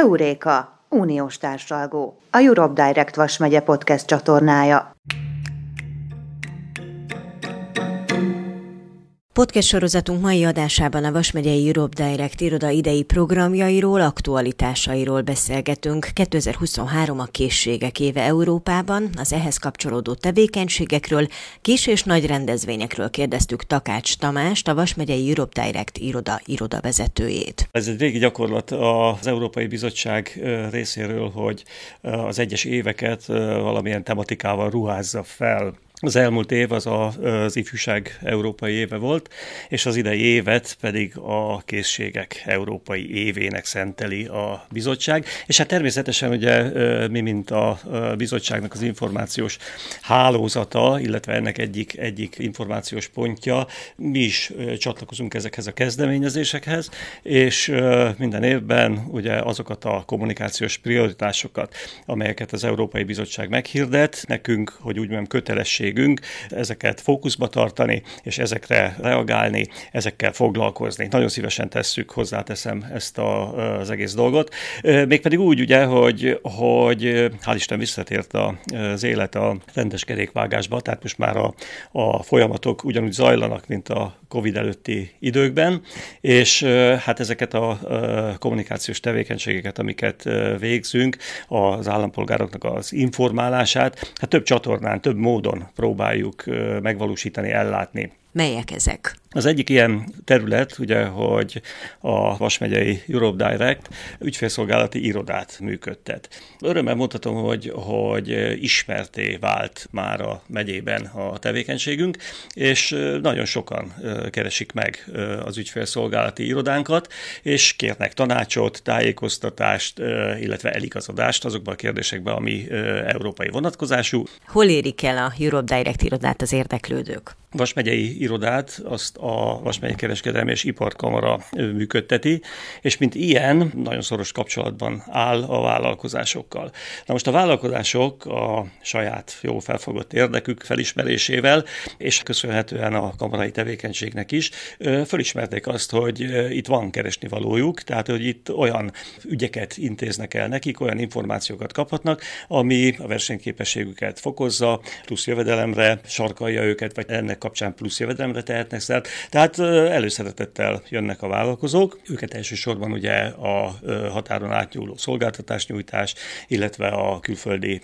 Euréka, uniós társalgó, a Europe Direct Vasmegye podcast csatornája. Podcast sorozatunk mai adásában a Vasmegyei Europe Direct iroda idei programjairól, aktualitásairól beszélgetünk. 2023 a készségek éve Európában, az ehhez kapcsolódó tevékenységekről, kis és nagy rendezvényekről kérdeztük Takács Tamást, a Vasmegyei Europe Direct iroda irodavezetőjét. Ez egy régi gyakorlat az Európai Bizottság részéről, hogy az egyes éveket valamilyen tematikával ruházza fel. Az elmúlt év az a, az ifjúság európai éve volt, és az idei évet pedig a készségek európai évének szenteli a bizottság, és hát természetesen ugye mi, mint a bizottságnak az információs hálózata, illetve ennek egyik, egyik információs pontja, mi is csatlakozunk ezekhez a kezdeményezésekhez, és minden évben ugye azokat a kommunikációs prioritásokat, amelyeket az Európai Bizottság meghirdet, nekünk, hogy úgy mondjam, kötelesség szükségünk ezeket fókuszba tartani, és ezekre reagálni, ezekkel foglalkozni. Nagyon szívesen tesszük, hozzáteszem ezt a, az egész dolgot. Mégpedig úgy, ugye, hogy, hogy hál' Isten visszatért az élet a rendes kerékvágásba, tehát most már a, a folyamatok ugyanúgy zajlanak, mint a Covid előtti időkben, és hát ezeket a kommunikációs tevékenységeket, amiket végzünk, az állampolgároknak az informálását, hát több csatornán, több módon próbáljuk megvalósítani, ellátni. Melyek ezek? Az egyik ilyen terület, ugye, hogy a Vasmegyei Europe Direct ügyfélszolgálati irodát működtet. Örömmel mondhatom, hogy, hogy ismerté vált már a megyében a tevékenységünk, és nagyon sokan keresik meg az ügyfélszolgálati irodánkat, és kérnek tanácsot, tájékoztatást, illetve eligazodást azokban a kérdésekben, ami európai vonatkozású. Hol érik el a Europe Direct irodát az érdeklődők? Vasmegyei irodát azt a Vasmegyei Kereskedelmi és Iparkamara működteti, és mint ilyen nagyon szoros kapcsolatban áll a vállalkozásokkal. Na most a vállalkozások a saját jó felfogott érdekük felismerésével, és köszönhetően a kamarai tevékenységnek is, felismerték azt, hogy itt van keresni valójuk, tehát hogy itt olyan ügyeket intéznek el nekik, olyan információkat kaphatnak, ami a versenyképességüket fokozza, plusz jövedelemre sarkalja őket, vagy ennek kapcsán plusz jövedelemre tehetnek szert. Tehát előszeretettel jönnek a vállalkozók, őket elsősorban ugye a határon átnyúló szolgáltatásnyújtás, illetve a külföldi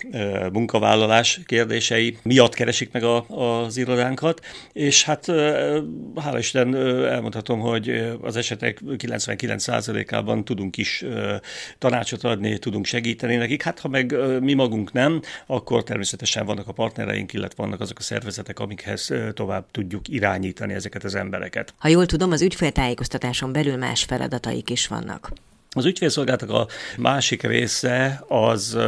munkavállalás kérdései miatt keresik meg a, az irodánkat, és hát hála Isten elmondhatom, hogy az esetek 99%-ában tudunk is tanácsot adni, tudunk segíteni nekik. Hát ha meg mi magunk nem, akkor természetesen vannak a partnereink, illetve vannak azok a szervezetek, amikhez tovább tudjuk irányítani ezeket az embereket. Ha jól tudom, az ügyféltájékoztatáson belül más feladataik is vannak. Az ügyfélszolgálatok a másik része az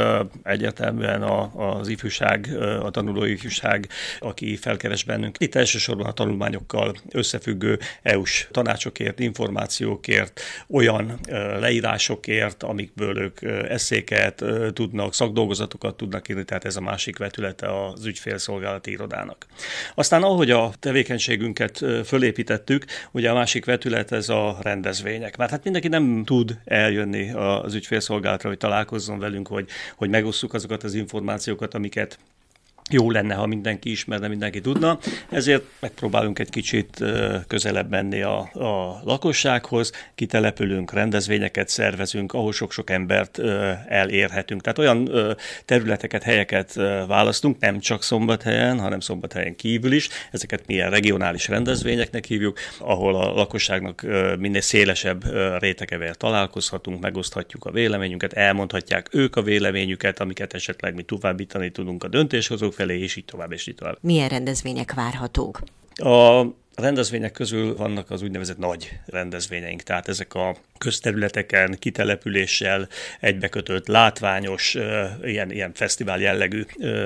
egyértelműen a, az ifjúság, a tanuló ifjúság, aki felkeres bennünk. Itt elsősorban a tanulmányokkal összefüggő EU-s tanácsokért, információkért, olyan leírásokért, amikből ők eszéket tudnak, szakdolgozatokat tudnak írni, tehát ez a másik vetülete az ügyfélszolgálati irodának. Aztán ahogy a tevékenységünket fölépítettük, ugye a másik vetület ez a rendezvények. Mert hát mindenki nem tud eljönni az ügyfélszolgálatra, hogy találkozzon velünk, hogy, hogy megosszuk azokat az információkat, amiket jó lenne, ha mindenki ismerne, mindenki tudna, ezért megpróbálunk egy kicsit közelebb menni a, a lakossághoz, kitelepülünk, rendezvényeket szervezünk, ahol sok-sok embert elérhetünk. Tehát olyan területeket, helyeket választunk, nem csak Szombathelyen, hanem Szombathelyen kívül is. Ezeket milyen regionális rendezvényeknek hívjuk, ahol a lakosságnak minél szélesebb rétegevel találkozhatunk, megoszthatjuk a véleményünket, elmondhatják ők a véleményüket, amiket esetleg mi továbbítani tudunk a döntéshozók felé, és így tovább, és így tovább. Milyen rendezvények várhatók? A rendezvények közül vannak az úgynevezett nagy rendezvényeink, tehát ezek a közterületeken, kitelepüléssel egybekötött, látványos, ilyen, ilyen fesztivál jellegű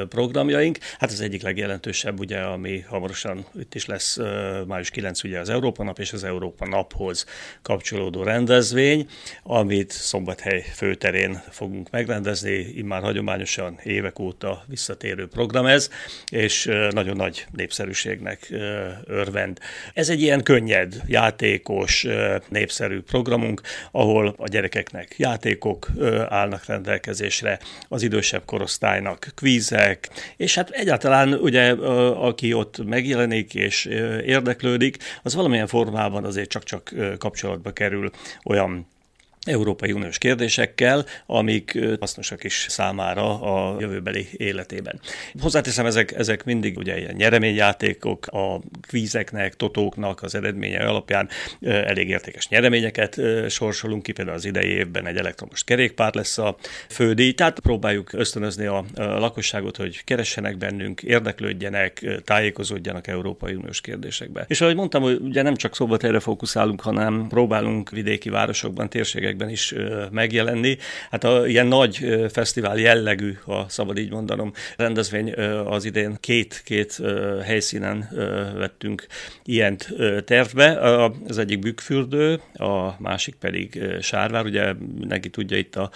programjaink. Hát az egyik legjelentősebb, ugye, ami hamarosan itt is lesz május 9, ugye az Európa Nap és az Európa Naphoz kapcsolódó rendezvény, amit Szombathely főterén fogunk megrendezni, immár hagyományosan évek óta visszatérő program ez, és nagyon nagy népszerűségnek örvend. Ez egy ilyen könnyed, játékos, népszerű programunk, ahol a gyerekeknek játékok állnak rendelkezésre, az idősebb korosztálynak kvízek, és hát egyáltalán ugye, aki ott megjelenik és érdeklődik, az valamilyen formában azért csak-csak kapcsolatba kerül olyan Európai Uniós kérdésekkel, amik hasznosak is számára a jövőbeli életében. Hozzáteszem, ezek, ezek mindig ugye ilyen nyereményjátékok, a kvízeknek, totóknak az eredménye alapján elég értékes nyereményeket sorsolunk ki, például az idei évben egy elektromos kerékpár lesz a fődíj, tehát próbáljuk ösztönözni a lakosságot, hogy keressenek bennünk, érdeklődjenek, tájékozódjanak Európai Uniós kérdésekbe. És ahogy mondtam, hogy ugye nem csak erre fókuszálunk, hanem próbálunk vidéki városokban, térségek években is megjelenni. Hát a ilyen nagy fesztivál jellegű, ha szabad így mondanom, rendezvény az idén két-két helyszínen vettünk ilyent tervbe. Az egyik Bükkfürdő, a másik pedig Sárvár. Ugye neki tudja itt a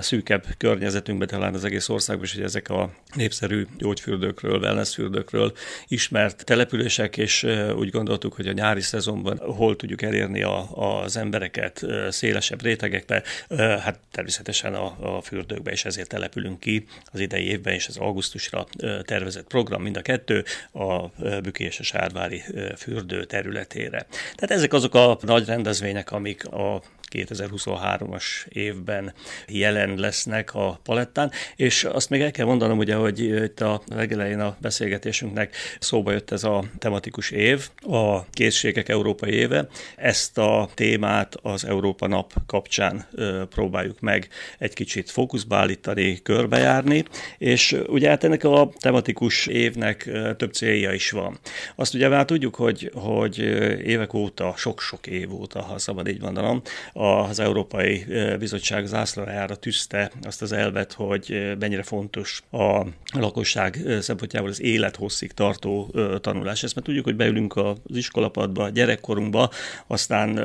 szűkebb környezetünkben, talán az egész országban is, hogy ezek a népszerű gyógyfürdőkről, wellnessfürdőkről ismert települések, és úgy gondoltuk, hogy a nyári szezonban hol tudjuk elérni a, az embereket szélesebb rétegekbe, hát természetesen a, a fürdőkbe, és ezért települünk ki az idei évben, és az augusztusra tervezett program, mind a kettő a Büki és a Sárvári fürdő területére. Tehát ezek azok a nagy rendezvények, amik a 2023-as évben jelen lesznek a palettán, és azt még el kell mondanom, ugye, hogy itt a legelején a beszélgetésünknek szóba jött ez a tematikus év, a készségek európai éve. Ezt a témát az Európa nap kapcsán próbáljuk meg egy kicsit fókuszba állítani, körbejárni, és ugye hát ennek a tematikus évnek több célja is van. Azt ugye már tudjuk, hogy, hogy évek óta, sok-sok év óta, ha szabad így mondanom, az Európai Bizottság zászlajára tűzte azt az elvet, hogy mennyire fontos a lakosság szempontjából az élethosszig tartó tanulás. Ezt mert tudjuk, hogy beülünk az iskolapadba, gyerekkorunkba, aztán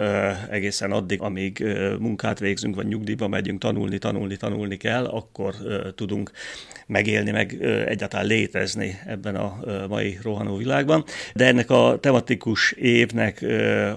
egészen addig, amíg munkát végzünk, vagy nyugdíjba megyünk, tanulni, tanulni, tanulni kell, akkor tudunk megélni, meg egyáltalán létezni ebben a mai rohanó világban. De ennek a tematikus évnek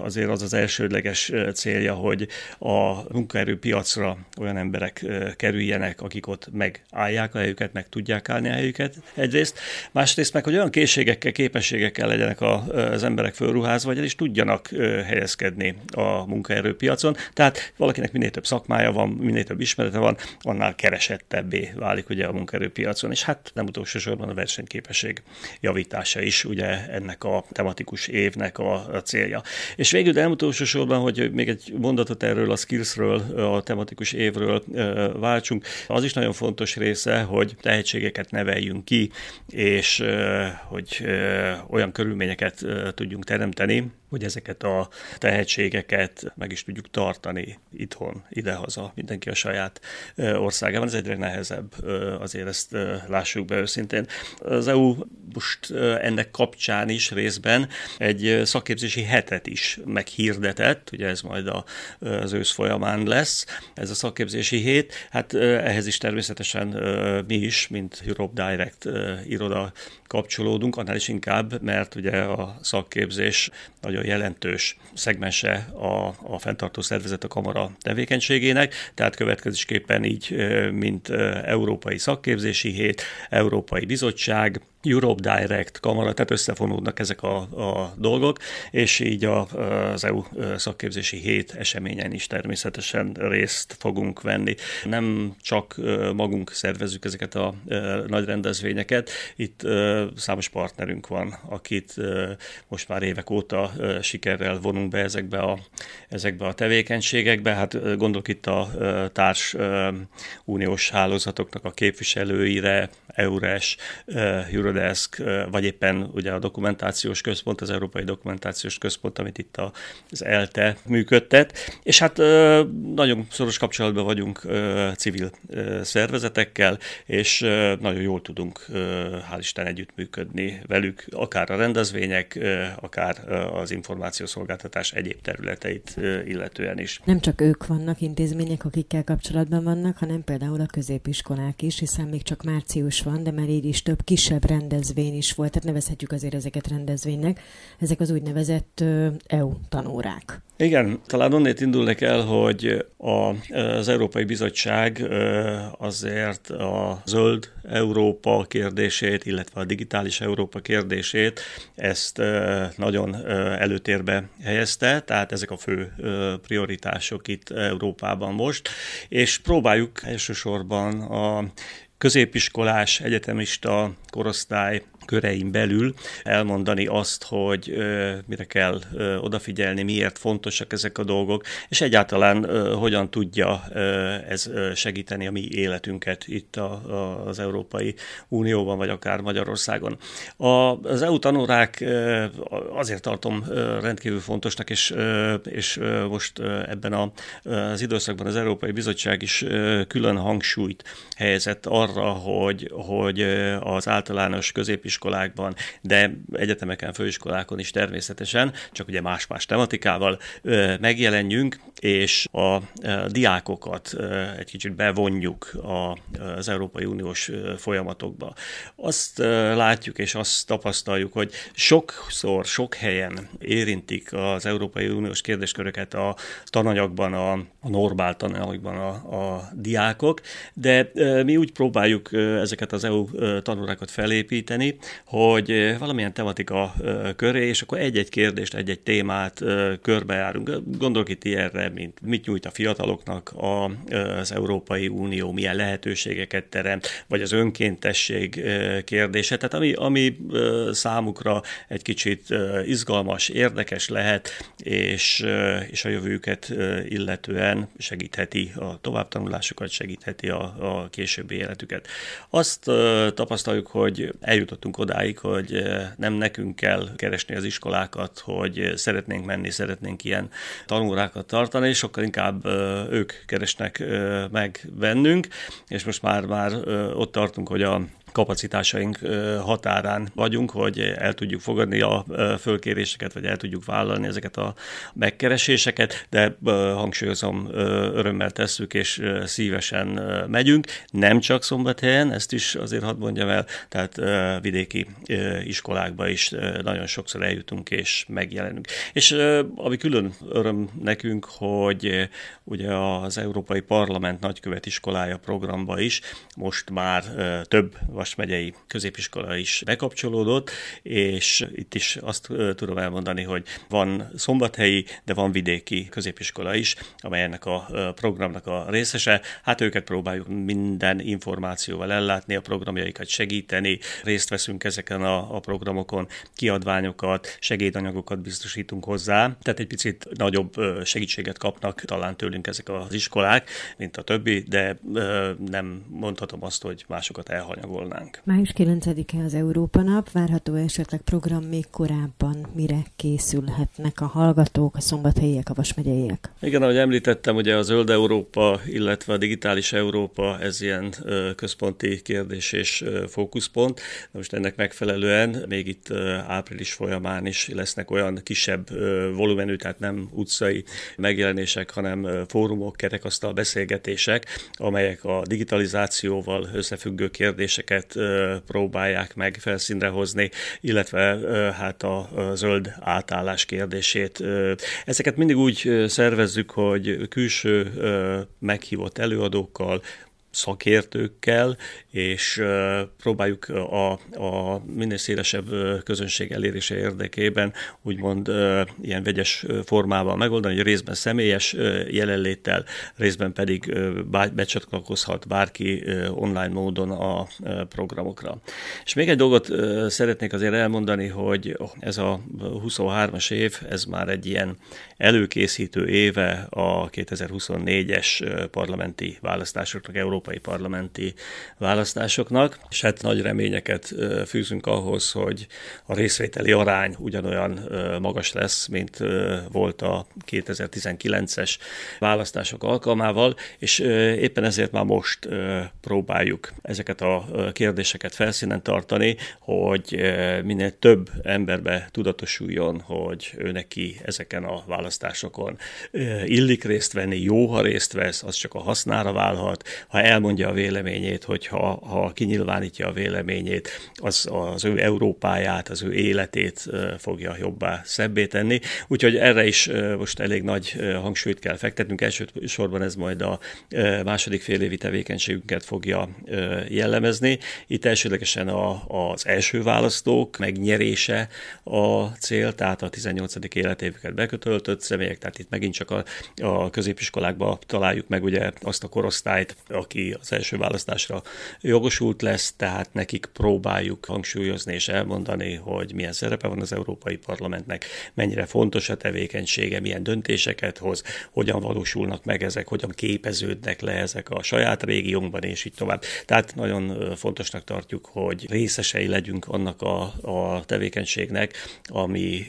azért az az elsődleges célja, hogy a munkaerőpiacra olyan emberek kerüljenek, akik ott megállják a helyüket, meg tudják állni a helyüket egyrészt. Másrészt meg, hogy olyan készségekkel, képességekkel legyenek az emberek fölruházva, vagy el is tudjanak helyezkedni a munkaerőpiacon. Tehát valakinek minél több szakmája van, minél több ismerete van, annál keresettebbé válik ugye a munkaerőpiac piacon, és hát nem utolsó sorban a versenyképesség javítása is ugye ennek a tematikus évnek a, a célja. És végül, de nem utolsó sorban, hogy még egy mondatot erről a skillsről, a tematikus évről váltsunk, az is nagyon fontos része, hogy tehetségeket neveljünk ki, és hogy olyan körülményeket tudjunk teremteni, hogy ezeket a tehetségeket meg is tudjuk tartani itthon, idehaza, mindenki a saját országában. Ez egyre nehezebb, azért ezt lássuk be őszintén. Az EU most ennek kapcsán is részben egy szakképzési hetet is meghirdetett, ugye ez majd az ősz folyamán lesz, ez a szakképzési hét. Hát ehhez is természetesen mi is, mint Europe Direct iroda kapcsolódunk, annál is inkább, mert ugye a szakképzés nagyon jelentős szegmense a, a fenntartó szervezet a kamara tevékenységének, tehát következésképpen így, mint Európai Szakképzési Hét, Európai Bizottság, Europe Direct kamara, tehát összefonódnak ezek a, a dolgok, és így a, az EU szakképzési hét eseményen is természetesen részt fogunk venni. Nem csak magunk szervezzük ezeket a nagy rendezvényeket, itt számos partnerünk van, akit most már évek óta sikerrel vonunk be ezekbe a, ezekbe a tevékenységekbe. Hát gondolok itt a társ uniós hálózatoknak a képviselőire, EURES, Eurodesk, vagy éppen ugye a dokumentációs központ, az Európai Dokumentációs Központ, amit itt az ELTE működtet, és hát nagyon szoros kapcsolatban vagyunk civil szervezetekkel, és nagyon jól tudunk, hál' Isten, együttműködni velük, akár a rendezvények, akár az információszolgáltatás egyéb területeit illetően is. Nem csak ők vannak intézmények, akikkel kapcsolatban vannak, hanem például a középiskolák is, hiszen még csak március van, de már így is több kisebb rendezvény is volt, tehát nevezhetjük azért ezeket rendezvénynek. Ezek az úgynevezett EU tanórák. Igen, talán onnét indulnak el, hogy a, az Európai Bizottság azért a zöld Európa kérdését, illetve a digitális Európa kérdését, ezt nagyon előtérbe helyezte, tehát ezek a fő prioritások itt Európában most, és próbáljuk elsősorban a középiskolás, egyetemista korosztály körein belül elmondani azt, hogy mire kell odafigyelni, miért fontosak ezek a dolgok, és egyáltalán hogyan tudja ez segíteni a mi életünket itt az Európai Unióban, vagy akár Magyarországon. Az EU tanórák azért tartom rendkívül fontosnak, és, és most ebben az időszakban az Európai Bizottság is külön hangsúlyt helyezett arra, hogy, hogy az általános középiskolás iskolákban, de egyetemeken, főiskolákon is természetesen, csak ugye más-más tematikával megjelenjünk, és a diákokat egy kicsit bevonjuk az Európai Uniós folyamatokba. Azt látjuk és azt tapasztaljuk, hogy sokszor, sok helyen érintik az Európai Uniós kérdésköröket a tananyagban, a, a normál tananyagban a, a diákok, de mi úgy próbáljuk ezeket az EU tanórákat felépíteni, hogy valamilyen tematika köré, és akkor egy-egy kérdést, egy-egy témát körbejárunk. Gondolok itt ilyenre, mint mit nyújt a fiataloknak az Európai Unió, milyen lehetőségeket teremt, vagy az önkéntesség kérdése. Tehát ami, ami számukra egy kicsit izgalmas, érdekes lehet, és, és a jövőket illetően segítheti a továbbtanulásukat, segítheti a, a későbbi életüket. Azt tapasztaljuk, hogy eljutottunk odáig, hogy nem nekünk kell keresni az iskolákat, hogy szeretnénk menni, szeretnénk ilyen tanórákat tartani, sokkal inkább ők keresnek meg bennünk, és most már, már ott tartunk, hogy a kapacitásaink határán vagyunk, hogy el tudjuk fogadni a fölkéréseket, vagy el tudjuk vállalni ezeket a megkereséseket, de hangsúlyozom, örömmel tesszük, és szívesen megyünk. Nem csak szombathelyen, ezt is azért hadd mondjam el, tehát vidéki iskolákba is nagyon sokszor eljutunk és megjelenünk. És ami külön öröm nekünk, hogy ugye az Európai Parlament nagykövet iskolája programba is most már több Vas megyei középiskola is bekapcsolódott, és itt is azt tudom elmondani, hogy van szombathelyi, de van vidéki középiskola is, amely ennek a programnak a részese. Hát őket próbáljuk minden információval ellátni, a programjaikat segíteni, részt veszünk ezeken a, a programokon, kiadványokat, segédanyagokat biztosítunk hozzá, tehát egy picit nagyobb segítséget kapnak talán tőlünk ezek az iskolák, mint a többi, de nem mondhatom azt, hogy másokat elhanyagolnak mondanánk. Május 9-e az Európa nap, várható esetleg program még korábban, mire készülhetnek a hallgatók, a szombathelyiek, a vasmegyeiek? Igen, ahogy említettem, ugye a Zöld Európa, illetve a Digitális Európa, ez ilyen központi kérdés és fókuszpont. Most ennek megfelelően még itt április folyamán is lesznek olyan kisebb volumenű, tehát nem utcai megjelenések, hanem fórumok, kerekasztal beszélgetések, amelyek a digitalizációval összefüggő kérdéseket ezeket próbálják meg felszínre hozni, illetve hát a zöld átállás kérdését. Ezeket mindig úgy szervezzük, hogy külső meghívott előadókkal, szakértőkkel, és próbáljuk a, a minél szélesebb közönség elérése érdekében úgymond ilyen vegyes formában megoldani, hogy részben személyes jelenléttel, részben pedig becsatlakozhat bárki online módon a programokra. És még egy dolgot szeretnék azért elmondani, hogy ez a 23-as év, ez már egy ilyen előkészítő éve a 2024-es parlamenti választásoknak, európai parlamenti választásoknak, és hát nagy reményeket fűzünk ahhoz, hogy a részvételi arány ugyanolyan magas lesz, mint volt a 2019-es választások alkalmával, és éppen ezért már most próbáljuk ezeket a kérdéseket felszínen tartani, hogy minél több emberbe tudatosuljon, hogy ő neki ezeken a választásokon illik részt venni, jó, ha részt vesz, az csak a hasznára válhat. Ha elmondja a véleményét, hogyha ha kinyilvánítja a véleményét, az az ő Európáját, az ő életét fogja jobbá, szebbé tenni. Úgyhogy erre is most elég nagy hangsúlyt kell fektetnünk. Elsősorban ez majd a második fél évi tevékenységünket fogja jellemezni. Itt elsődlegesen a, az első választók megnyerése a cél, tehát a 18. életévüket bekötöltött személyek, tehát itt megint csak a, a középiskolákba találjuk meg ugye azt a korosztályt, aki az első választásra jogosult lesz, tehát nekik próbáljuk hangsúlyozni és elmondani, hogy milyen szerepe van az Európai Parlamentnek, mennyire fontos a tevékenysége, milyen döntéseket hoz, hogyan valósulnak meg ezek, hogyan képeződnek le ezek a saját régiónkban, és így tovább. Tehát nagyon fontosnak tartjuk, hogy részesei legyünk annak a, a tevékenységnek, ami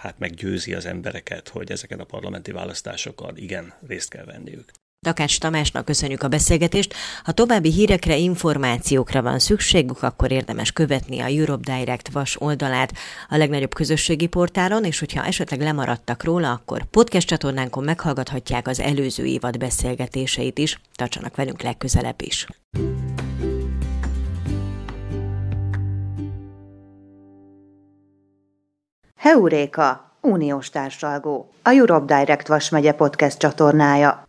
hát meggyőzi az embereket, hogy ezeken a parlamenti választásokon igen részt kell venniük. Takács Tamásnak köszönjük a beszélgetést. Ha további hírekre, információkra van szükségük, akkor érdemes követni a Europe Direct Vas oldalát a legnagyobb közösségi portálon, és hogyha esetleg lemaradtak róla, akkor podcast csatornánkon meghallgathatják az előző évad beszélgetéseit is. Tartsanak velünk legközelebb is. Heuréka, uniós társalgó, a Europe Direct Vas megye podcast csatornája.